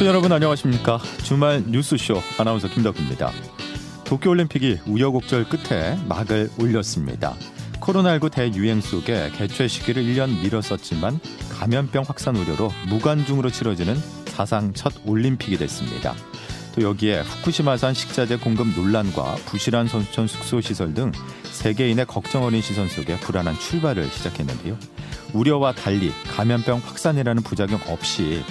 청취자 여러분 안녕하십니까? 주말 뉴스쇼 아나운서 김덕입니다. 도쿄올림픽이 우여곡절 끝에 막을 올렸습니다. 코로나19 대유행 속에 개최 시기를 1년 미뤘었지만 감염병 확산 우려로 무관중으로 치러지는 사상 첫 올림픽이 됐습니다. 또 여기에 후쿠시마산 식자재 공급 논란과 부실한 선수촌 숙소 시설 등 세계인의 걱정 어린 시선 속에 불안한 출발을 시작했는데요. 우려와 달리 감염병 확산이라는 부작용 없이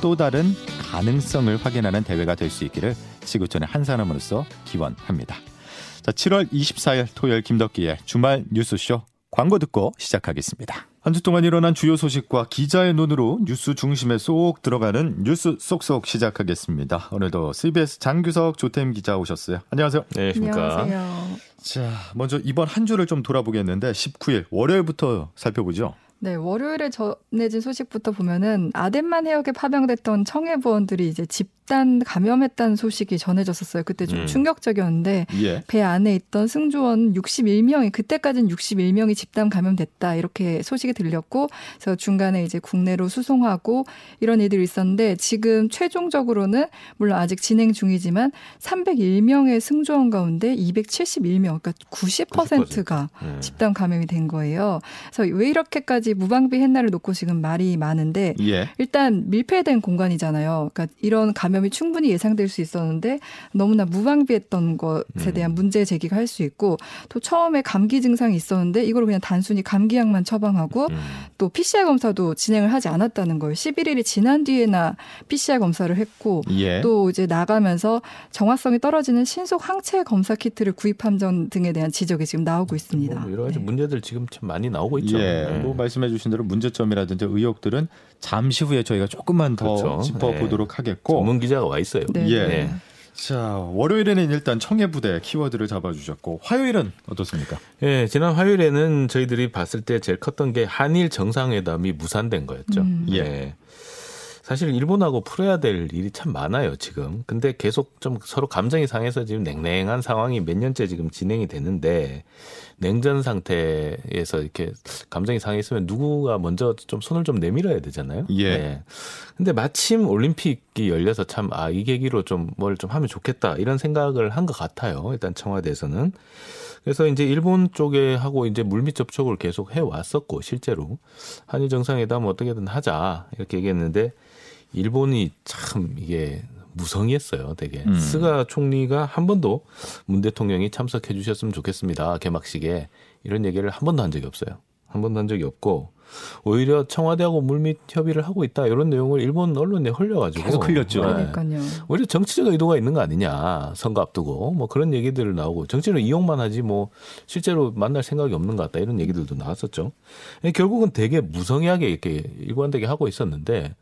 또 다른 가능성을 확인하는 대회가 될 수 있기를 지구촌의 한 사람으로서 기원합니다. 자, 7월 24일 토요일 김덕기의 주말 뉴스쇼 광고 듣고 시작하겠습니다. 한 주 동안 일어난 주요 소식과 기자의 눈으로 뉴스 중심에 쏙 들어가는 뉴스 쏙쏙 시작하겠습니다. 오늘도 CBS 장규석 조태임 기자 오셨어요. 안녕하세요. 네, 안녕하십니까. 안녕하세요. 자, 먼저 이번 한 주를 좀 돌아보겠는데 19일 월요일부터 살펴보죠. 네, 월요일에 전해진 소식부터 보면은 아덴만 해역에 파병됐던 청해부원들이 이제 집 단 감염했다는 소식이 전해졌었어요. 그때 좀 음. 충격적이었는데 예. 배 안에 있던 승조원 61명이 그때까지는 61명이 집단 감염됐다 이렇게 소식이 들렸고 그래서 중간에 이제 국내로 수송하고 이런 일들이 있었는데 지금 최종적으로는 물론 아직 진행 중이지만 301명의 승조원 가운데 271명 그러니까 90%가 네. 집단 감염이 된 거예요. 그래서 왜 이렇게까지 무방비 했나를 놓고 지금 말이 많은데 예. 일단 밀폐된 공간이잖아요. 그러니까 이런 감염 이 충분히 예상될 수 있었는데 너무나 무방비했던 것에 음. 대한 문제 제기가 할 수 있고 또 처음에 감기 증상이 있었는데 이걸 그냥 단순히 감기약만 처방하고 음. 또 PCR 검사도 진행을 하지 않았다는 거예요. 11일이 지난 뒤에나 PCR 검사를 했고 예. 또 이제 나가면서 정확성이 떨어지는 신속 항체 검사 키트를 구입한 점 등에 대한 지적이 지금 나오고 있습니다. 뭐 여러 가지 네. 문제들 지금 참 많이 나오고 있죠. 예, 네. 뭐 말씀해 주신 대로 문제점이라든지 의혹들은 잠시 후에 저희가 조금만 더 그렇죠. 짚어보도록 하겠고. 전문 기자가 와 있어요. 네. 예. 네. 자, 월요일에는 일단 청해 부대 키워드를 잡아주셨고 화요일은 어떻습니까? 예, 지난 화요일에는 저희들이 봤을 때 제일 컸던 게 한일 정상회담이 무산된 거였죠. 음. 예. 예. 사실 일본하고 풀어야 될 일이 참 많아요, 지금. 근데 계속 좀 서로 감정이 상해서 지금 냉랭한 상황이 몇 년째 지금 진행이 되는데 냉전 상태에서 이렇게 감정이 상했으면 누구가 먼저 좀 손을 좀 내밀어야 되잖아요. 예. 근데 마침 올림픽이 열려서 참 아, 이 계기로 좀뭘좀 하면 좋겠다 이런 생각을 한 것 같아요. 일단 청와대에서는. 그래서 이제 일본 쪽에 하고 이제 물밑 접촉을 계속 해 왔었고 실제로 한일 정상회담 어떻게든 하자 이렇게 얘기했는데 일본이 참 이게 무성의했어요, 되게. 음. 스가 총리가 한 번도 문 대통령이 참석해 주셨으면 좋겠습니다. 개막식에. 이런 얘기를 한 번도 한 적이 없어요. 한 번도 한 적이 없고 오히려 청와대하고 물밑 협의를 하고 있다 이런 내용을 일본 언론에 흘려가지고 계속 흘렸죠. 네. 그러니까요. 오히려 정치적 의도가 있는 거 아니냐 선거 앞두고 뭐 그런 얘기들 나오고 정치를 이용만 하지 뭐 실제로 만날 생각이 없는 것 같다 이런 얘기들도 나왔었죠. 예, 결국은 되게 무성의하게 이렇게 일관되게 하고 있었는데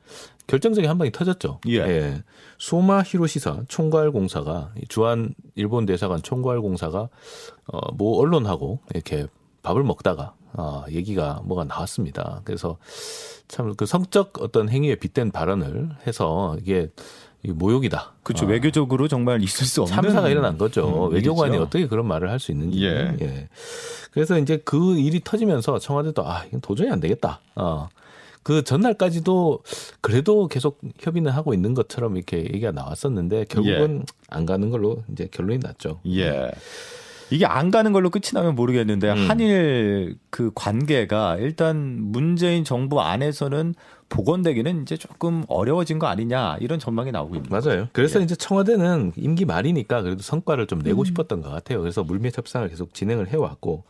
결정적인 한 방이 터졌죠. 예. 소마 히로시사 총괄 공사가 주한 일본 대사관 총괄 공사가 어, 모 언론하고 이렇게 밥을 먹다가 어, 얘기가 뭐가 나왔습니다. 그래서 참 그 성적 어떤 행위에 빗댄 발언을 해서 이게 이 모욕이다. 그렇죠. 어, 외교적으로 정말 있을 수 없는 참사가 일어난 거죠. 음, 외교관이. 어떻게 그런 말을 할 수 있는지. 예. 그래서 이제 그 일이 터지면서 청와대도 아, 이건 도저히 안 되겠다. 어. 그 전날까지도 그래도 계속 협의는 하고 있는 것처럼 이렇게 얘기가 나왔었는데 결국은 안 가는 걸로 이제 결론이 났죠. 예. 이게 안 가는 걸로 끝이 나면 모르겠는데 음. 한일 그 관계가 일단 문재인 정부 안에서는 복원되기는 이제 조금 어려워진 거 아니냐 이런 전망이 나오고 있는 거죠. 맞아요. 그래서 예. 이제 청와대는 임기 말이니까 그래도 성과를 좀 내고 음. 싶었던 것 같아요. 그래서 물밑 협상을 계속 진행을 해왔고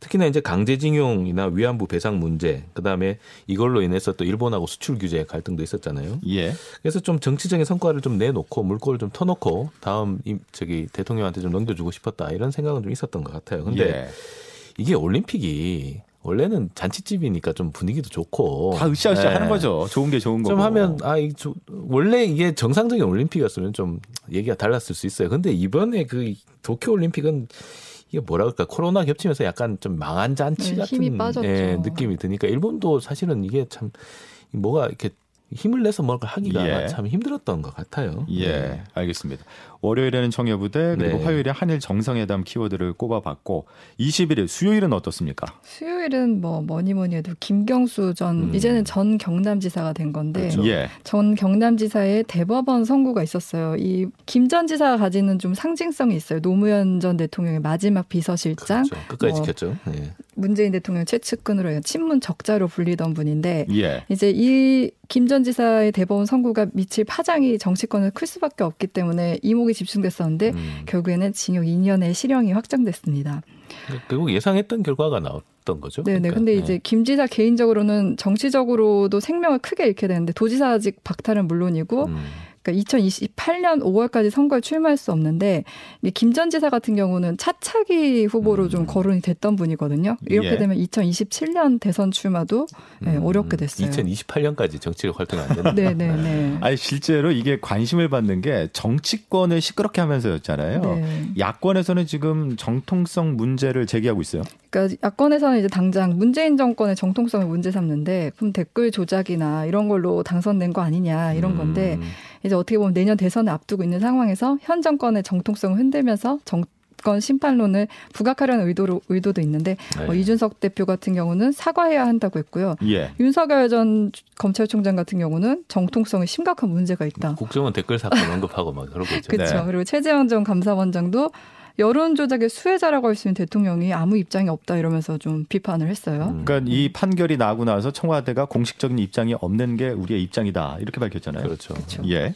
특히나 이제 강제징용이나 위안부 배상 문제, 그 다음에 이걸로 인해서 또 일본하고 수출 규제 갈등도 있었잖아요. 예. 그래서 좀 정치적인 성과를 좀 내놓고 물꼬를 좀 터놓고 다음 임- 저기 대통령한테 좀 넘겨주고 싶었다 이런 생각은 좀 있었던 것 같아요. 근데 예. 이게 올림픽이 원래는 잔치집이니까 좀 분위기도 좋고 다 으쌰으쌰 네. 하는 거죠. 좋은 게 좋은 거고. 좀 하면 아, 이 저- 원래 이게 정상적인 올림픽이었으면 좀 얘기가 달랐을 수 있어요. 근데 이번에 그 도쿄 올림픽은 이게 뭐라 그럴까 코로나 겹치면서 약간 좀 망한 잔치 네, 같은. 예, 느낌이 드니까 일본도 사실은 이게 참 뭐가 이렇게 힘을 내서 뭔가 하기가 예. 참 힘들었던 것 같아요. 예, 네. 알겠습니다. 월요일에는 청해부대 그리고 네. 화요일에 한일 정상회담 키워드를 꼽아봤고 21일 수요일은 어떻습니까? 수요일은 뭐 뭐니 뭐니 해도 김경수 전 음. 이제는 전 경남지사가 된 건데 그렇죠. 예, 전 경남지사의 대법원 선고가 있었어요. 이 김 전 지사가 가지는 좀 상징성이 있어요. 노무현 전 대통령의 마지막 비서실장, 그렇죠. 끝까지 뭐 지켰죠. 예. 문재인 대통령 최측근으로. 친문 적자로 불리던 분인데 예, 이제 이 김 전 지사의 대법원 선고가 미칠 파장이 정치권에 클 수밖에 없기 때문에 이목이 집중됐었는데 음. 결국에는 징역 2년의 실형이 확정됐습니다. 결국 예상했던 결과가 나왔던 거죠. 네네. 그러니까, 근데 예. 이제 김 지사 개인적으로는 정치적으로도 생명을 크게 잃게 되는데 도지사직 박탈은 물론이고 음. 그러니까 2028년 5월까지 선거에 출마할 수 없는데 김 전 지사 같은 경우는 차차기 후보로 좀 음. 거론이 됐던 분이거든요. 이렇게 예. 되면 2027년 대선 출마도 네, 음. 어렵게 됐어요. 2028년까지 정치적 활동이 안 된다. 네네 네. 아니 실제로 이게 관심을 받는 게 정치권을 시끄럽게 하면서였잖아요. 네. 야권에서는 지금 정통성 문제를 제기하고 있어요. 그러니까 야권에서는 이제 당장 문재인 정권의 정통성을 문제 삼는데 그럼 댓글 조작이나 이런 걸로 당선된 거 아니냐 이런 건데 음. 이제 어떻게 보면 내년 대선을 앞두고 있는 상황에서 현 정권의 정통성을 흔들면서 정권 심판론을 부각하려는 의도로 의도도 있는데 네. 어, 이준석 대표 같은 경우는 사과해야 한다고 했고요. 예, 윤석열 전 검찰총장 같은 경우는 정통성에 심각한 문제가 있다. 국정원 댓글 사건 언급하고 막 그러고 있죠. 그렇죠. 네. 그리고 최재형 전 감사원장도 여론 조작의 수혜자라고 할 수 있는 대통령이 아무 입장이 없다 이러면서 좀 비판을 했어요. 음. 그러니까 이 판결이 나고 나서 청와대가 공식적인 입장이 없는 게 우리의 입장이다 이렇게 밝혔잖아요. 그렇죠. 그렇죠. 예,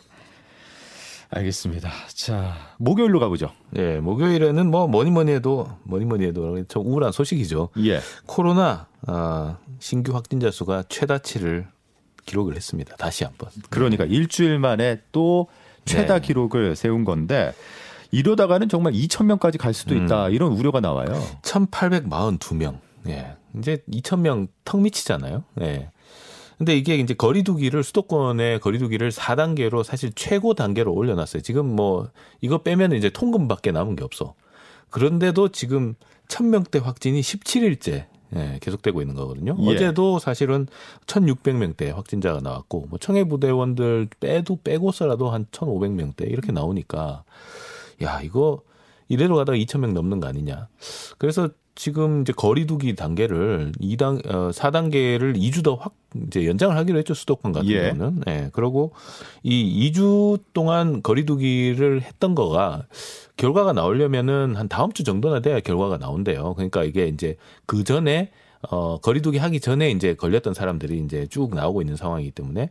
알겠습니다. 자 목요일로 가보죠. 예, 목요일에는 뭐 뭐니 뭐니 해도 뭐니 뭐니 해도 좀 우울한 소식이죠. 예, 코로나 아, 신규 확진자 수가 최다치를 기록을 했습니다. 다시 한번. 그러니까 일주일 만에 또 최다 네. 기록을 세운 건데 이러다가는 정말 2천 명까지 갈 수도 있다 음. 이런 우려가 나와요. 1,842명. 예. 이제 2,000명 턱 미치잖아요. 예. 근데 이게 이제 거리두기를 수도권의 거리두기를 4단계로 사실 최고 단계로 올려놨어요. 지금 뭐 이거 빼면 이제 통금밖에 남은 게 없어. 그런데도 지금 1,000명대 확진이 17일째 예, 계속되고 있는 거거든요. 예. 어제도 사실은 1,600명대 확진자가 나왔고 뭐 청해 부대원들 빼도 빼고서라도 한 1,500명대 이렇게 나오니까 야 이거 이대로 가다가 2,000명 넘는 거 아니냐. 그래서 지금 이제 거리두기 단계를 2단 어 4단계를 2주 더 확 이제 연장을 하기로 했죠. 수도권 같은 예. 경우는. 예. 그리고 이 2주 동안 거리두기를 했던 거가 결과가 나오려면은 한 다음 주 정도나 돼야 결과가 나온대요. 그러니까 이게 이제 그 전에 어 거리두기 하기 전에 이제 걸렸던 사람들이 이제 쭉 나오고 있는 상황이기 때문에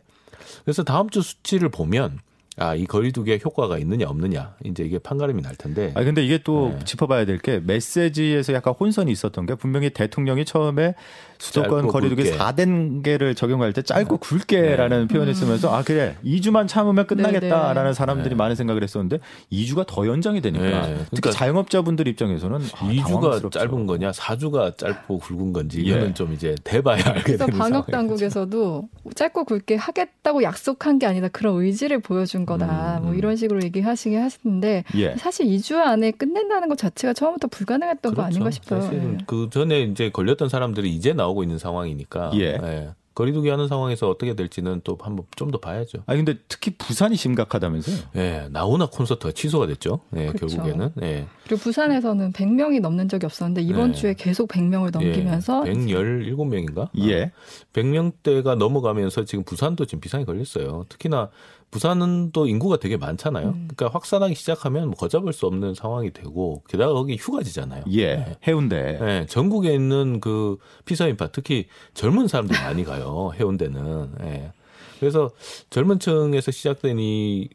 그래서 다음 주 수치를 보면 아, 이 거리두기에 효과가 있느냐 없느냐 이제 이게 판가름이 날 텐데. 아 근데 이게 또 네. 짚어봐야 될 게 메시지에서 약간 혼선이 있었던 게 분명히 대통령이 처음에 수도권 거리두기 굵게. 4단계를 적용할 때 짧고 굵게라는 표현을 쓰면서 아 그래 2주만 참으면 끝나겠다라는 네. 사람들이 네. 많은 생각을 했었는데 2주가 더 연장이 되니까 네. 그러니까 특히 자영업자분들 입장에서는 아, 2주가 당황스럽죠. 짧은 거냐, 4주가 짧고 굵은 건지 이거는 예. 좀 이제 대봐야 알게 그래서 되는 방역. 당국에서도 짧고 굵게 하겠다고 약속한 게 아니라 그런 의지를 보여준 거다. 음, 뭐 음. 이런 식으로 얘기하시긴 하시는데 예. 사실 2주 안에 끝낸다는 것 자체가 처음부터 불가능했던 거 아닌가 싶어요. 그렇죠. 사실은 예. 그 전에 이제 걸렸던 사람들이 이제 나오 고 있는 상황이니까 예. 거리두기 하는 상황에서 어떻게 될지는 또 한번 좀 더 봐야죠. 아 근데 특히 부산이 심각하다면서요? 예, 나오나 콘서트가 취소가 됐죠. 예, 그렇죠. 결국에는. 예. 그리고 부산에서는 100명이 넘는 적이 없었는데 이번 네. 주에 계속 100명을 넘기면서 예, 117명인가? 예. 100명대가 넘어가면서 지금 부산도 지금 비상이 걸렸어요. 특히나 부산은 또 인구가 되게 많잖아요. 음. 그러니까 확산하기 시작하면 뭐 거잡을 수 없는 상황이 되고 게다가 거기 휴가지잖아요. 예. 해운대. 네, 전국에 있는 그 피서인파 특히 젊은 사람들이 많이 가요. 해운대는. 예. 그래서 젊은 층에서 시작된 이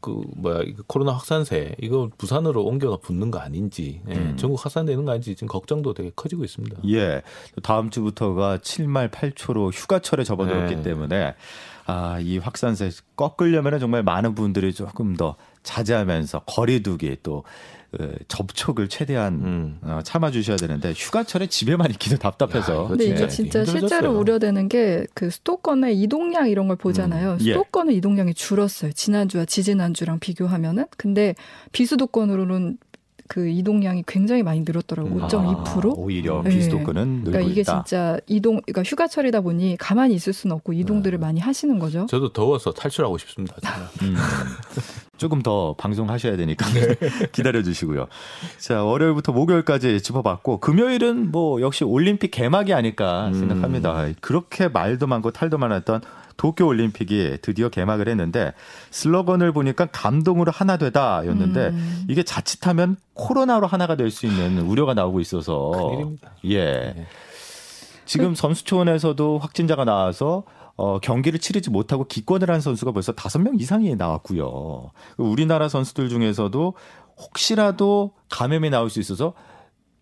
그 뭐야 이 코로나 확산세 이거 부산으로 옮겨가 붙는 거 아닌지 예, 음. 전국 확산되는 거 아닌지 지금 걱정도 되게 커지고 있습니다. 예. 다음 주부터가 7말 8초로 휴가철에 접어들었기 네. 때문에 아, 이 확산세 꺾으려면 정말 많은 분들이 조금 더 자제하면서 거리두기 또 어, 접촉을 최대한 음. 어, 참아 주셔야 되는데 휴가철에 집에만 있기도 답답해서. 야, 근데 이게 진짜 진짜 힘들어졌어요. 실제로 우려되는 게 그 수도권의 이동량 이런 걸 보잖아요. 음, 예. 수도권의 이동량이 줄었어요. 지난주와 지지난주랑 비교하면은. 근데 비수도권으로는 그 이동량이 굉장히 많이 늘었더라고요. 5.2%. 아, 오히려 네. 비수도권은 늘고 그러니까 이게 있다. 진짜 이동, 그러니까 휴가철이다 보니 가만히 있을 수는 없고 이동들을 네. 많이 하시는 거죠. 저도 더워서 탈출하고 싶습니다. 음. 조금 더 방송하셔야 되니까 네. 기다려 주시고요. 자, 월요일부터 목요일까지 짚어봤고 금요일은 뭐 역시 올림픽 개막이 아닐까 음. 생각합니다. 그렇게 말도 많고 탈도 많았던 도쿄 올림픽이 드디어 개막을 했는데 슬로건을 보니까 감동으로 하나 되다였는데 음. 이게 자칫하면 코로나로 하나가 될 수 있는 우려가 나오고 있어서 큰일입니다. 예. 네. 지금 선수 초원에서도 확진자가 나와서 어, 경기를 치르지 못하고 기권을 한 선수가 벌써 다섯 명 이상이 나왔고요. 우리나라 선수들 중에서도 혹시라도 감염이 나올 수 있어서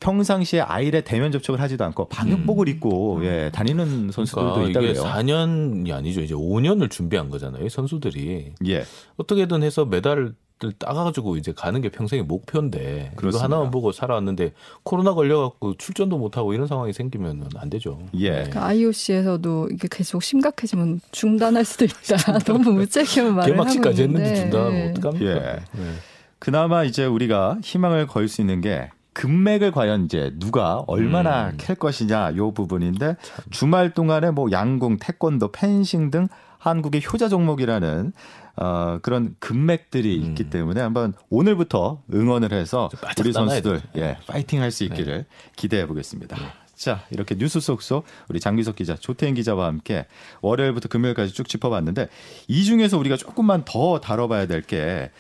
평상시에 아이의 대면 접촉을 하지도 않고 방역복을 입고 예, 다니는 선수들도 그러니까 있다 이게 그래요. 4년이 아니죠. 이제 5년을 준비한 거잖아요. 이 선수들이 예. 어떻게든 해서 메달을 따가지고 이제 가는 게 평생의 목표인데 그렇습니다. 하나만 보고 살아왔는데 코로나 걸려갖고 출전도 못하고 이런 상황이 생기면 안 되죠. 예. 네. 그러니까 IOC에서도 이게 계속 심각해지면 중단할 수도 있다. 너무 무책임한 말을 개막식까지 했는데 네. 어떡합니까? 예. 네. 그나마 이제 우리가 희망을 걸 수 있는 게 금맥을 과연 이제 누가 얼마나 음. 캘 것이냐 요 부분인데 주말 동안에 뭐 양궁, 태권도, 펜싱 등 한국의 효자 종목이라는 어, 그런 금맥들이 음. 있기 때문에 한번 오늘부터 응원을 해서 우리 선수들. 예, 파이팅 할 수 있기를 기대해 보겠습니다. 자, 이렇게 뉴스 속속 우리 장기석 기자, 조태인 기자와 함께 월요일부터 금요일까지 쭉 짚어봤는데 이 중에서 우리가 조금만 더 다뤄봐야 될 게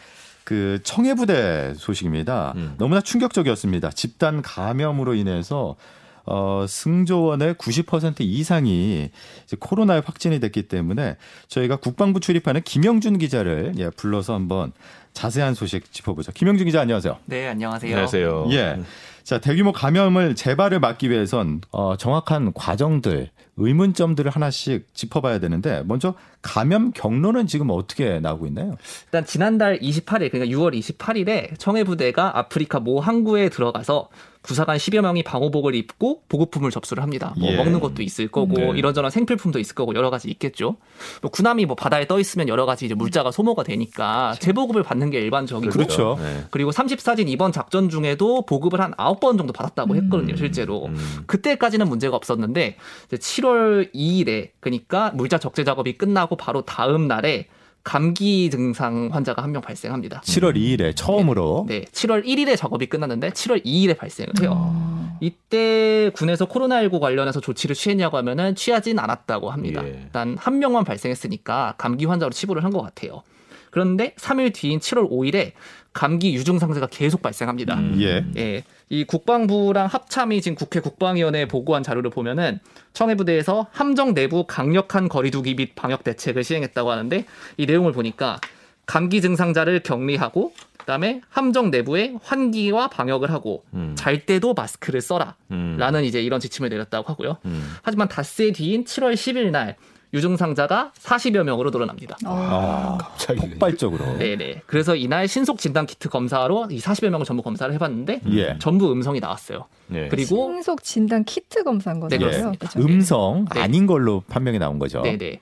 그 청해부대 소식입니다. 음. 너무나 충격적이었습니다. 집단 감염으로 인해서 어, 승조원의 90% 이상이 이제 코로나에 확진이 됐기 때문에 저희가 국방부 출입하는 김영준 기자를 예, 불러서 한번 자세한 소식 짚어보죠. 김영준 기자 안녕하세요. 네, 안녕하세요. 안녕하세요. 예. 자, 대규모 감염을 재발을 막기 위해선 어, 정확한 과정들, 의문점들을 하나씩 짚어봐야 되는데 먼저 감염 경로는 지금 어떻게 나오고 있나요? 일단 지난달 28일, 그러니까 6월 28일에 청해 부대가 아프리카 모 항구에 들어가서 부사관 10여 명이 방호복을 입고 보급품을 접수를 합니다. 뭐 예. 먹는 것도 있을 거고 네. 이런저런 생필품도 있을 거고 여러 가지 있겠죠. 뭐 군함이 뭐 바다에 떠 있으면 여러 가지 이제 물자가 소모가 되니까 재보급을 받는 게 일반적이고 그렇죠. 네. 그리고 30사진 이번 작전 중에도 보급을 한 9번 정도 받았다고 했거든요, 실제로. 음. 그때까지는 문제가 없었는데 이제 7월 2일에 그러니까 물자 적재 작업이 끝나고 바로 다음 날에 감기 증상 환자가 한 명 발생합니다. 7월 2일에 처음으로 네, 7월 1일에 작업이 끝났는데 7월 2일에 발생을 해요. 어. 이때 군에서 코로나19 관련해서 조치를 취했냐고 하면은 취하진 않았다고 합니다. 예. 일단 한 명만 발생했으니까 감기 환자로 치부를 한 것 같아요. 그런데 3일 뒤인 7월 5일에 감기 유증 상세가 계속 발생합니다. 음. 예. 예, 이 국방부랑 합참이 지금 국회 국방위원회에 보고한 자료를 보면은 청해부대에서 함정 내부 강력한 거리두기 및 방역 대책을 시행했다고 하는데 이 내용을 보니까 감기 증상자를 격리하고 그다음에 함정 내부에 환기와 방역을 하고 음. 잘 때도 마스크를 써라. 음. 라는 이제 이런 지침을 내렸다고 하고요. 음. 하지만 닷새 뒤인 7월 10일 날 유증상자가 40여 명으로 늘어납니다. 아, 갑자기 폭발적으로. 네네. 그래서 이날 신속 진단 키트 검사로 이 40여 명을 전부 검사를 해봤는데 예. 전부 음성이 나왔어요. 네. 그리고 신속 진단 키트 검사인 거죠. 네, 그렇죠? 음성 네. 아닌 걸로 판명이 나온 거죠. 네네.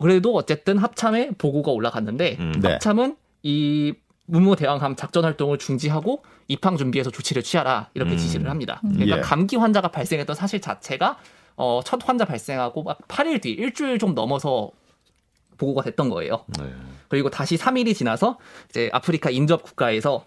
그래도 어쨌든 합참에 보고가 올라갔는데 음. 네. 합참은 이 문무 대왕함 작전 활동을 중지하고 입항 준비해서 조치를 취하라 이렇게 음. 지시를 합니다. 그러니까 예. 감기 환자가 발생했던 사실 자체가 어, 첫 환자 발생하고 막 8일 뒤 일주일 좀 넘어서 보고가 됐던 거예요. 네. 그리고 다시 3일이 지나서 이제 아프리카 인접 국가에서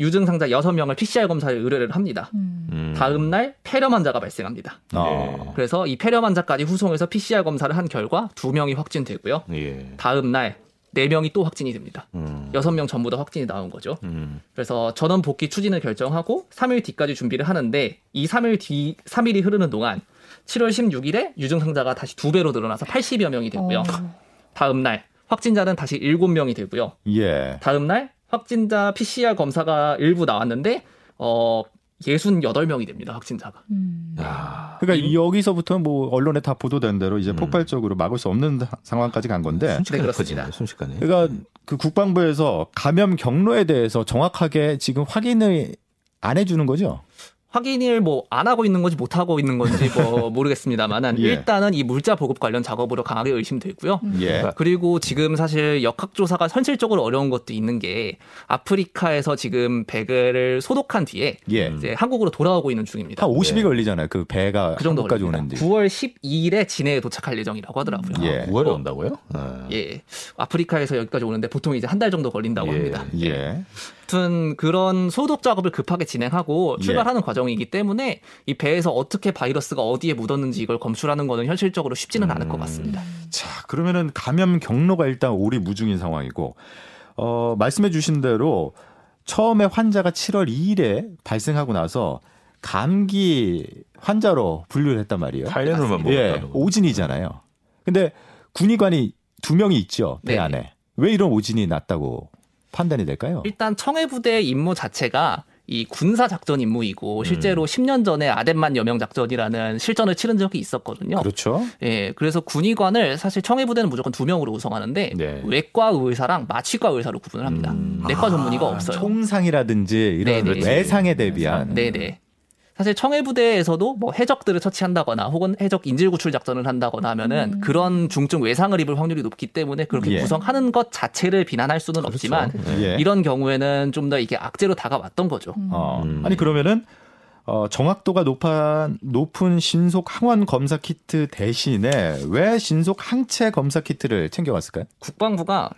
유증상자 6명을 PCR 검사를 의뢰를 합니다. 음. 음. 다음 날 폐렴 환자가 발생합니다. 아. 그래서 이 폐렴 환자까지 후송해서 PCR 검사를 한 결과 2명이 확진되고요. 예. 다음 날 4명이 또 확진이 됩니다. 음. 6명 전부 다 확진이 나온 거죠. 음. 그래서 전원 복귀 추진을 결정하고 3일 뒤까지 준비를 하는데 이 3일 뒤 3일이 흐르는 동안 7월 16일에 유증 상자가 다시 두 배로 늘어나서 80여 명이 되고요. 어. 다음 날 확진자는 다시 7명이 되고요. 예. 다음 날 확진자 PCR 검사가 일부 나왔는데 어 68명이 됩니다. 확진자가. 음. 야. 그러니까 여기서부터 뭐 언론에 다 보도된 대로 이제 음. 폭발적으로 막을 수 없는 상황까지 간 건데 순식간에 네, 그렇습니다. 순식간에. 그러니까 그 국방부에서 감염 경로에 대해서 정확하게 지금 확인을 안 해주는 거죠. 확인을 뭐 안 하고 있는 건지 못 하고 있는 건지 뭐 모르겠습니다만은 예. 일단은 이 물자 보급 관련 작업으로 강하게 의심되고요. 예. 그리고 지금 사실 역학조사가 현실적으로 어려운 것도 있는 게 아프리카에서 지금 배를 소독한 뒤에 예. 이제 한국으로 돌아오고 있는 중입니다. 한 50일 걸리잖아요. 그 배가 그 정도 한국까지 걸립니다. 오는데. 9월 12일에 진해에 도착할 예정이라고 하더라고요. 예. 9월에 온다고요? 아. 예. 아프리카에서 여기까지 오는데 보통 이제 한 달 정도 걸린다고 예. 합니다. 예. 아무튼 그런 소독 작업을 급하게 진행하고 예. 출발하는 과정이기 때문에 이 배에서 어떻게 바이러스가 어디에 묻었는지 이걸 검출하는 거는 현실적으로 쉽지는 않을 것 같습니다. 자, 그러면은 감염 경로가 일단 오리무중인 상황이고 어, 말씀해 주신 대로 처음에 환자가 7월 2일에 발생하고 나서 감기 환자로 분류를 했단 말이에요. 타이레놀만 예, 먹었다고. 오진이잖아요. 근데 군의관이 두 명이 있죠. 배 네. 안에. 왜 이런 오진이 났다고 판단이 될까요? 일단 청해부대 임무 자체가 이 군사 작전 임무이고 실제로 10년 전에 아덴만 여명 작전이라는 실전을 치른 적이 있었거든요. 그렇죠. 예, 그래서 군의관을 사실 청해 부대는 무조건 두 명으로 구성하는데 네. 외과 의사랑 마취과 의사로 구분을 합니다. 음. 내과 전문의가 없어요. 총상이라든지 이런 네네. 외상에 대비한 네네. 사실 청해부대에서도 뭐 해적들을 처치한다거나 혹은 해적 인질 구출 작전을 한다거나 하면은 음. 그런 중증 외상을 입을 확률이 높기 때문에 그렇게 예. 구성하는 것 자체를 비난할 수는 없지만 예. 이런 경우에는 좀 더 이게 악재로 다가왔던 거죠. 어. 음. 아니 그러면은 어, 정확도가 높은 높은 신속 항원 검사 키트 대신에 왜 신속 항체 검사 키트를 챙겨왔을까요? 국방부가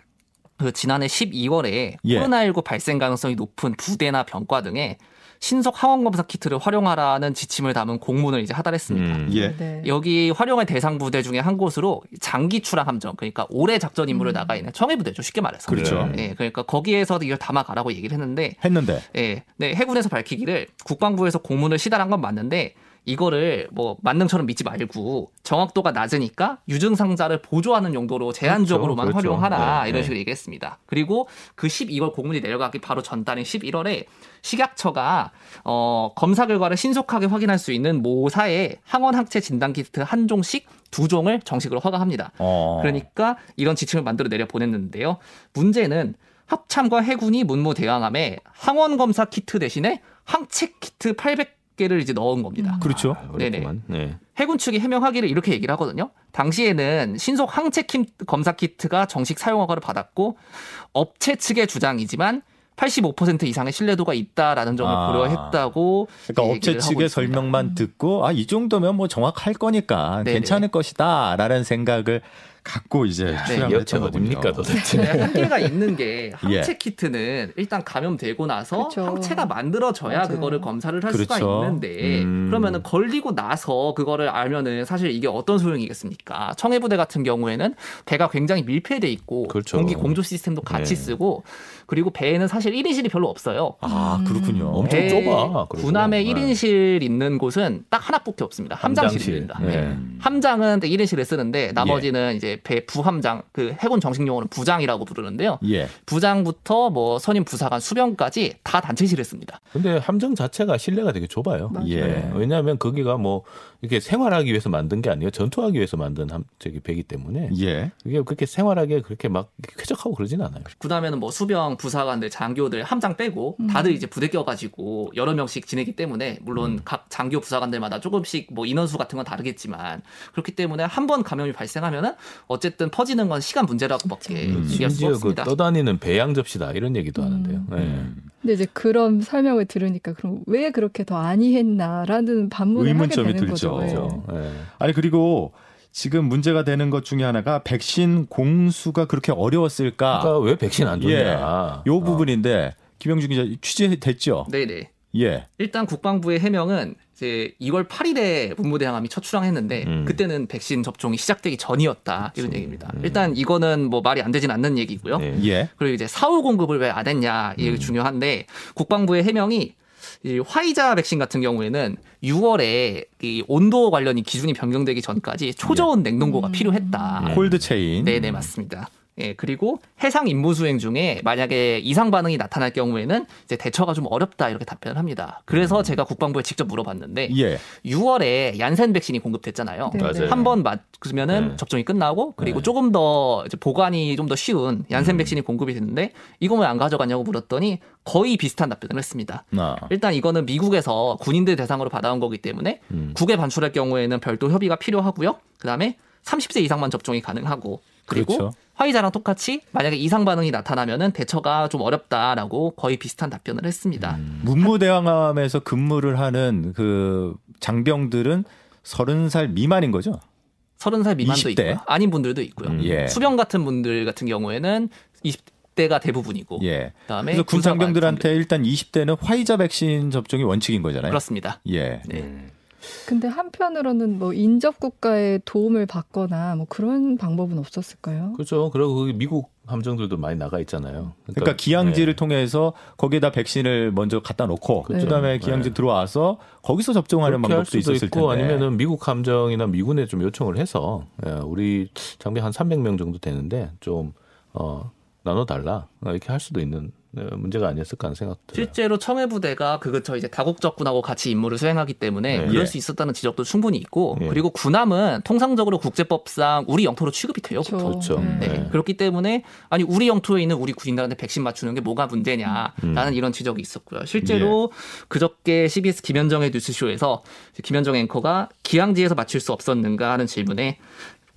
그 지난해 12월에 예. 코로나19 발생 가능성이 높은 부대나 병과 등에 신속 항원 검사 키트를 활용하라는 지침을 담은 공문을 이제 하달했습니다. 음. 예. 네. 여기 활용할 대상 부대 중에 한 곳으로 장기 출항 함정 그러니까 오래 작전 임무를 음. 나가 있는 청해 부대죠 쉽게 말해서 그렇죠. 예, 그러니까 거기에서 이걸 담아가라고 얘기를 했는데 했는데 예, 네, 해군에서 밝히기를 국방부에서 공문을 시달한 건 맞는데 이거를 뭐 만능처럼 믿지 말고 정확도가 낮으니까 유증상자를 보조하는 용도로 제한적으로만 그렇죠. 그렇죠. 활용하라 네, 이런 네. 식으로 얘기했습니다. 그리고 그 12월 공문이 내려가기 바로 전달인 11월에 식약처가 어, 검사 결과를 신속하게 확인할 수 있는 모사의 항원 항체 진단 키트 한 종씩 두 종을 정식으로 허가합니다. 어. 그러니까 이런 지침을 만들어 내려 보냈는데요. 문제는 합참과 해군이 문무 대항함에 항원 검사 키트 대신에 항체 키트 800 개를 이제 넣은 겁니다. 그렇죠. 아, 그렇구만. 네. 해군 측이 해명하기를 이렇게 얘기를 하거든요. 당시에는 신속 항체 킴 검사 키트가 정식 사용 허가를 받았고 업체 측의 주장이지만 85% 이상의 신뢰도가 있다라는 점을 아. 고려했다고 그러니까 예, 업체 측의 있습니다. 설명만 듣고 아 이 정도면 뭐 정확할 거니까 네네. 괜찮을 것이다라는 생각을 갖고 이제 네, 출연을 했던 거군요. 도대체? 네, 한계가 있는 게 항체 예. 키트는 일단 감염되고 나서 그쵸. 항체가 만들어져야 맞아요. 그거를 검사를 할 수가 그렇죠. 있는데 음. 그러면은 걸리고 나서 그거를 알면은 사실 이게 어떤 소용이겠습니까? 청해부대 같은 경우에는 배가 굉장히 밀폐돼 있고 그렇죠. 공기 공조 시스템도 같이 네. 쓰고 그리고 배에는 사실 1인실이 별로 없어요. 아 그렇군요. 엄청 배 좁아. 군함에 네. 1인실 있는 곳은 딱 하나밖에 없습니다. 함장실입니다. 함장실. 네. 함장은 1인실을 쓰는데 나머지는 이제 배 부함장 그 해군 정식 용어는 부장이라고 부르는데요. 예. 부장부터 뭐 선임 부사관 수병까지 다 단체실에 씁니다. 근데 함정 자체가 실내가 되게 좁아요. 맞아요. 예. 네. 왜냐하면 거기가 뭐 이렇게 생활하기 위해서 만든 게 아니에요. 전투하기 위해서 만든 함 저기 배기 때문에 예. 이게 그렇게 생활하게 그렇게 막 쾌적하고 그러진 않아요. 그다음에는 뭐 수병 부사관들 장교들 함장 빼고 다들 이제 부대 껴가지고 여러 명씩 지내기 때문에 물론 각 장교 부사관들마다 조금씩 뭐 인원수 같은 건 다르겠지만 그렇기 때문에 한 번 감염이 발생하면은 어쨌든 퍼지는 건 시간 문제라고밖에 음, 얘기할 수 심지어 그 없습니다. 떠다니는 배양 접시다 이런 얘기도 하는데요. 네. 음. 근데 이제 그런 설명을 들으니까 그럼 왜 그렇게 더 아니했나라는 반문을 하게 되는 들죠. 거죠. 예. 그렇죠. 네. 아니 그리고 지금 문제가 되는 것 중에 하나가 백신 공수가 그렇게 어려웠을까? 그러니까 왜 백신 안 줬냐? 예. 어. 요 부분인데 김영준 기자 취재됐죠? 네네. 예. 일단 국방부의 해명은 이제 2월 8일에 문무대항함이 첫 출항했는데 음. 그때는 백신 접종이 시작되기 전이었다 이런 얘기입니다. 음. 일단 이거는 뭐 말이 안 되진 않는 얘기고요. 네. 예. 그리고 이제 사후 공급을 왜 안 했냐 이게 음. 중요한데 국방부의 해명이 이 화이자 백신 같은 경우에는 6월에 이 온도 관련이 기준이 변경되기 전까지 초저온 냉동고가 음. 필요했다. 네. 콜드 체인. 네 네 맞습니다. 예, 그리고 해상 임무 수행 중에 만약에 이상 반응이 나타날 경우에는 이제 대처가 좀 어렵다 이렇게 답변을 합니다. 그래서 제가 국방부에 직접 물어봤는데 예. 6월에 얀센 백신이 공급됐잖아요. 네, 맞아요. 네. 한번 맞으면은 네. 접종이 끝나고 그리고 네. 조금 더 이제 보관이 좀 더 쉬운 얀센 음. 백신이 공급이 됐는데 이거 왜 안 가져갔냐고 물었더니 거의 비슷한 답변을 했습니다. 아. 일단 이거는 미국에서 군인들 대상으로 받아온 거기 때문에 음. 국외 반출할 경우에는 별도 협의가 필요하고요. 그다음에 30세 이상만 접종이 가능하고 그리고 그렇죠. 화이자랑 똑같이 만약에 이상 반응이 나타나면은 대처가 좀 어렵다라고 거의 비슷한 답변을 했습니다. 음. 문무대왕함에서 근무를 하는 그 장병들은 서른 살 미만인 거죠? 서른 살 미만도 20대? 있고요. 아닌 분들도 있고요. 음. 예. 수병 같은 분들 같은 경우에는 20대가 대부분이고 예. 그다음에 그래서 군 장병들한테 일단 20대는 화이자 백신 접종이 원칙인 거잖아요. 그렇습니다. 예. 네. 음. 근데 한편으로는 뭐 인접 국가의 도움을 받거나 뭐 그런 방법은 없었을까요? 그렇죠. 그리고 미국 함정들도 많이 나가 있잖아요. 그러니까 기항지를 네. 통해서 거기에다 백신을 먼저 갖다 놓고 네. 그다음에 기항지 네. 들어와서 거기서 접종하는 방법도 수도 있었을 있고 텐데. 아니면은 미국 함정이나 미군에 좀 요청을 해서 예, 우리 장비 한 300명 정도 되는데 좀 어, 나눠 달라 이렇게 할 수도 있는 예, 문제가 아니었을까 하는 생각도 들어요. 실제로 청해 부대가 그 근처 이제 다국적 군하고 같이 임무를 수행하기 때문에 네. 그럴 예. 수 있었다는 지적도 충분히 있고 예. 그리고 군함은 통상적으로 국제법상 우리 영토로 취급이 돼요. 보통. 그렇죠. 네. 네. 네. 그렇기 때문에 아니 우리 영토에 있는 우리 군인들한테 백신 맞추는 게 뭐가 문제냐라는 음. 이런 지적이 있었고요. 실제로 그저께 CBS 김현정의 뉴스쇼에서 김현정 앵커가 기항지에서 맞출 수 없었는가 하는 질문에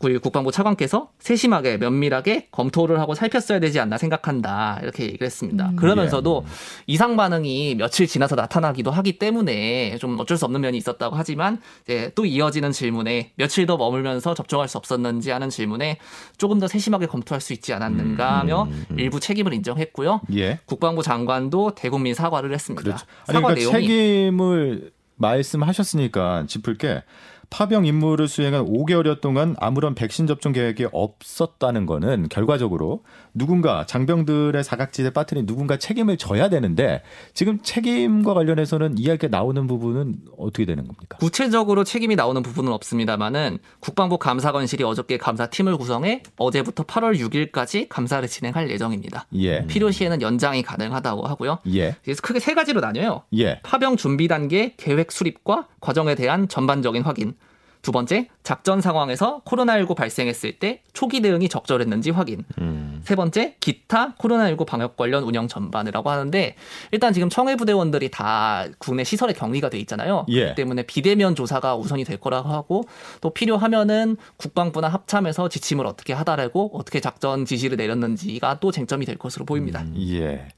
우리 국방부 차관께서 세심하게 면밀하게 검토를 하고 살폈어야 되지 않나 생각한다 이렇게 얘기를 했습니다. 음. 그러면서도 이상 반응이 며칠 지나서 나타나기도 하기 때문에 좀 어쩔 수 없는 면이 있었다고 하지만 이제 또 이어지는 질문에 며칠 더 머물면서 접종할 수 없었는지 하는 질문에 조금 더 세심하게 검토할 수 있지 않았는가 하며 음, 음. 일부 책임을 인정했고요. 예. 국방부 장관도 대국민 사과를 했습니다. 그렇죠. 아니, 사과 그러니까 내용이 책임을 말씀하셨으니까 짚을 게 파병 임무를 수행한 5개월여 동안 아무런 백신 접종 계획이 없었다는 거는 결과적으로 누군가 장병들의 사각지대 빠뜨린 누군가 책임을 져야 되는데 지금 책임과 관련해서는 이야기가 나오는 부분은 어떻게 되는 겁니까? 구체적으로 책임이 나오는 부분은 없습니다만은 국방부 감사관실이 어저께 감사팀을 구성해 어제부터 8월 6일까지 감사를 진행할 예정입니다. 예. 필요시에는 연장이 가능하다고 하고요. 예. 그래서 크게 세 가지로 나뉘어요. 예. 파병 준비 단계 계획 수립과 과정에 대한 전반적인 확인. 두 번째, 작전 상황에서 코로나19 발생했을 때 초기 대응이 적절했는지 확인. 음. 세 번째, 기타 코로나19 방역 관련 운영 전반이라고 하는데 일단 지금 청해 부대원들이 다 국내 시설에 격리가 돼 있잖아요. 예. 그렇기 때문에 비대면 조사가 우선이 될 거라고 하고 또 필요하면은 국방부나 합참에서 지침을 어떻게 하다라고 어떻게 작전 지시를 내렸는지가 또 쟁점이 될 것으로 보입니다. 예.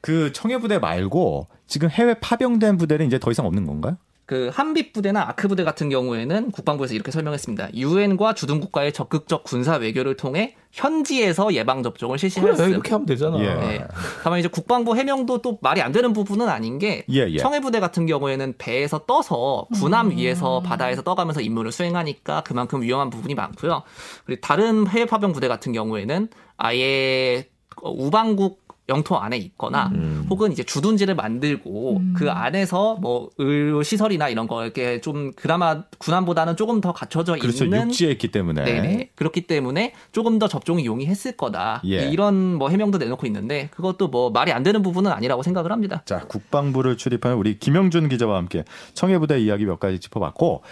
그 청해부대 말고 지금 해외 파병된 부대는 이제 더 이상 없는 건가요? 그 한빛 부대나 아크 부대 같은 경우에는 국방부에서 이렇게 설명했습니다. 유엔과 주둔 국가의 적극적 군사 외교를 통해 현지에서 예방 접종을 그래 실시했어요. 이렇게 하면 되잖아. 예. 네. 다만 이제 국방부 해명도 또 말이 안 되는 부분은 아닌 게 예, 예. 청해 부대 같은 경우에는 배에서 떠서 군함 위에서 바다에서 떠가면서 임무를 수행하니까 그만큼 위험한 부분이 많고요. 그리고 다른 해외 파병 부대 같은 경우에는 아예 우방국 영토 안에 있거나 음. 혹은 이제 주둔지를 만들고 음. 그 안에서 뭐 의료 시설이나 이런 거 이렇게 좀 그나마 군함보다는 조금 더 갖춰져 그렇죠. 있는 육지에 있기 때문에. 네네. 그렇기 때문에 조금 더 접종이 용이했을 거다. 예. 이런 뭐 해명도 내놓고 있는데 그것도 뭐 말이 안 되는 부분은 아니라고 생각을 합니다. 자, 국방부를 출입하는 우리 김영준 기자와 함께 청해부대 이야기 몇 가지 짚어봤고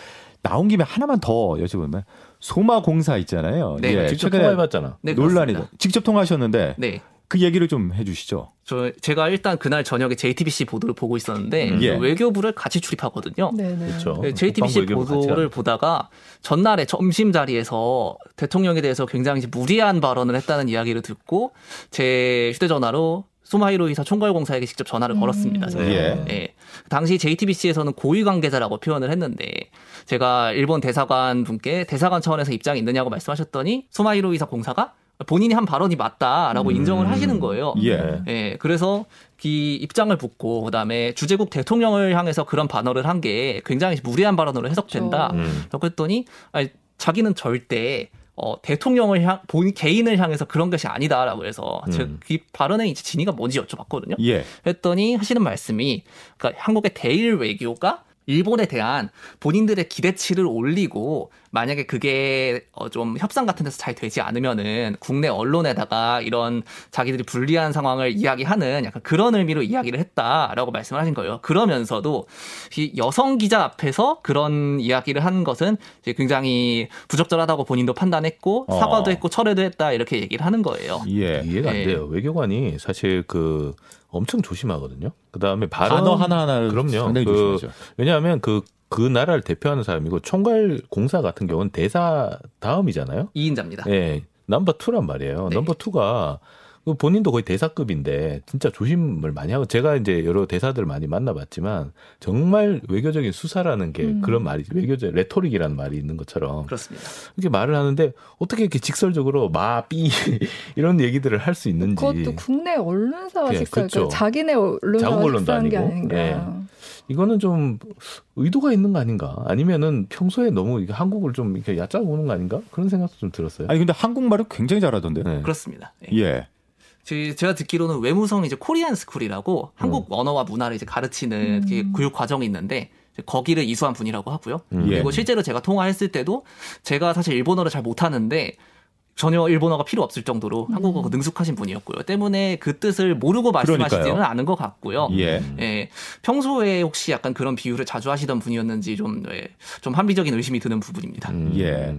나온 김에 하나만 더 여쭤보면 소마 공사 있잖아요. 네, 예, 직접 최근에 통화해봤잖아. 네, 논란이 그렇습니다. 직접 통화하셨는데 네. 그 얘기를 좀 해주시죠. 저 제가 일단 그날 저녁에 JTBC 보도를 보고 있었는데 음. 예. 외교부를 같이 출입하거든요. 네네. 그렇죠. 네, JTBC 보도를. 보다가 전날에 점심 자리에서 대통령에 대해서 굉장히 무리한 발언을 했다는 이야기를 듣고 제 휴대전화로 소마히로 이사 총괄공사에게 직접 전화를 음. 걸었습니다. 예. 예. 당시 JTBC에서는 고위 관계자라고 표현을 했는데 제가 일본 대사관 분께 대사관 차원에서 입장이 있느냐고 말씀하셨더니 소마히로 이사 공사가 본인이 한 발언이 맞다라고 음. 인정을 하시는 거예요. 예. 예, 그래서 이 입장을 묻고 그다음에 주재국 대통령을 향해서 그런 반언을 한 게 굉장히 무리한 발언으로 해석된다. 그렇죠. 음. 했더니 아니, 자기는 절대 어, 대통령을 향, 본 개인을 향해서 그런 것이 아니다라고 해서 음. 그 발언의 이제 진위가 뭔지 여쭤봤거든요. 예. 했더니 하시는 말씀이 그러니까 한국의 대일 외교가 일본에 대한 본인들의 기대치를 올리고 만약에 그게 어, 좀 협상 같은 데서 잘 되지 않으면은 국내 언론에다가 이런 자기들이 불리한 상황을 이야기하는 약간 그런 의미로 이야기를 했다라고 말씀을 하신 거예요. 그러면서도 이 여성 기자 앞에서 그런 이야기를 한 것은 굉장히 부적절하다고 본인도 판단했고 어. 사과도 했고 철회도 했다 이렇게 얘기를 하는 거예요. 예. 이해가 안 예. 돼요. 외교관이 사실 그 엄청 조심하거든요. 그 다음에 발언 단어 하나하나를 그럼요. 상당히 그 조심하죠. 왜냐하면 그그 나라를 대표하는 사람이고 총괄 공사 같은 경우는 대사 다음이잖아요. 2인자입니다. 예, 넘버 투란 말이에요. 네. 넘버 투가 그 본인도 거의 대사급인데 진짜 조심을 많이 하고 제가 이제 여러 대사들 많이 만나봤지만 정말 외교적인 수사라는 게 음. 그런 말이 외교적 레토릭이라는 말이 있는 것처럼 그렇습니다. 이렇게 말을 하는데 어떻게 이렇게 직설적으로 마삐 이런 얘기들을 할 수 있는지 그것도 국내 언론사와 예, 그렇죠. 그러니까 자기네 언론사와 식사한 게 아니고. 아닌가. 예. 이거는 좀 의도가 있는 거 아닌가? 아니면은 평소에 너무 한국을 좀 이렇게 얕잡아보는 거 아닌가? 그런 생각도 좀 들었어요. 아니 근데 한국말을 굉장히 잘하던데. 네. 그렇습니다. 예. 예. 제- 제가 듣기로는 외무성 이제 코리안 스쿨이라고 한국 언어와 문화를 이제 가르치는 음. 이렇게 교육 과정이 있는데 거기를 이수한 분이라고 하고요. 음. 예. 그리고 실제로 제가 통화했을 때도 제가 사실 일본어를 잘 못하는데 전혀 일본어가 필요 없을 정도로 음. 한국어가 능숙하신 분이었고요. 때문에 그 뜻을 모르고 말씀하시지는 그러니까요. 않은 것 같고요. 예. 예, 평소에 혹시 약간 그런 비유를 자주 하시던 분이었는지 좀, 예, 좀 합리적인 의심이 드는 부분입니다. 음. 예.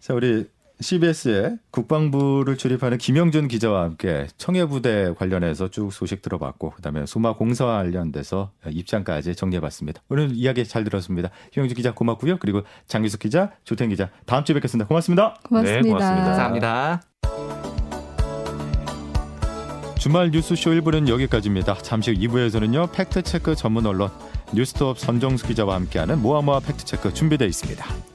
자, 우리 CBS의 국방부를 출입하는 김영준 기자와 함께 청해부대 관련해서 쭉 소식 들어봤고, 그다음에 소마 공사 관련돼서 입장까지 정리해봤습니다. 오늘 이야기 잘 들었습니다. 김영준 기자 고맙고요. 그리고 장유숙 기자, 조태인 기자, 다음 주에 뵙겠습니다. 고맙습니다. 고맙습니다. 네, 고맙습니다. 감사합니다. 주말 뉴스쇼 1부는 여기까지입니다. 잠시 후 2부에서는요, 팩트체크 전문 언론 뉴스톱 선정수 기자와 함께하는 모아모아 팩트체크 준비되어 있습니다.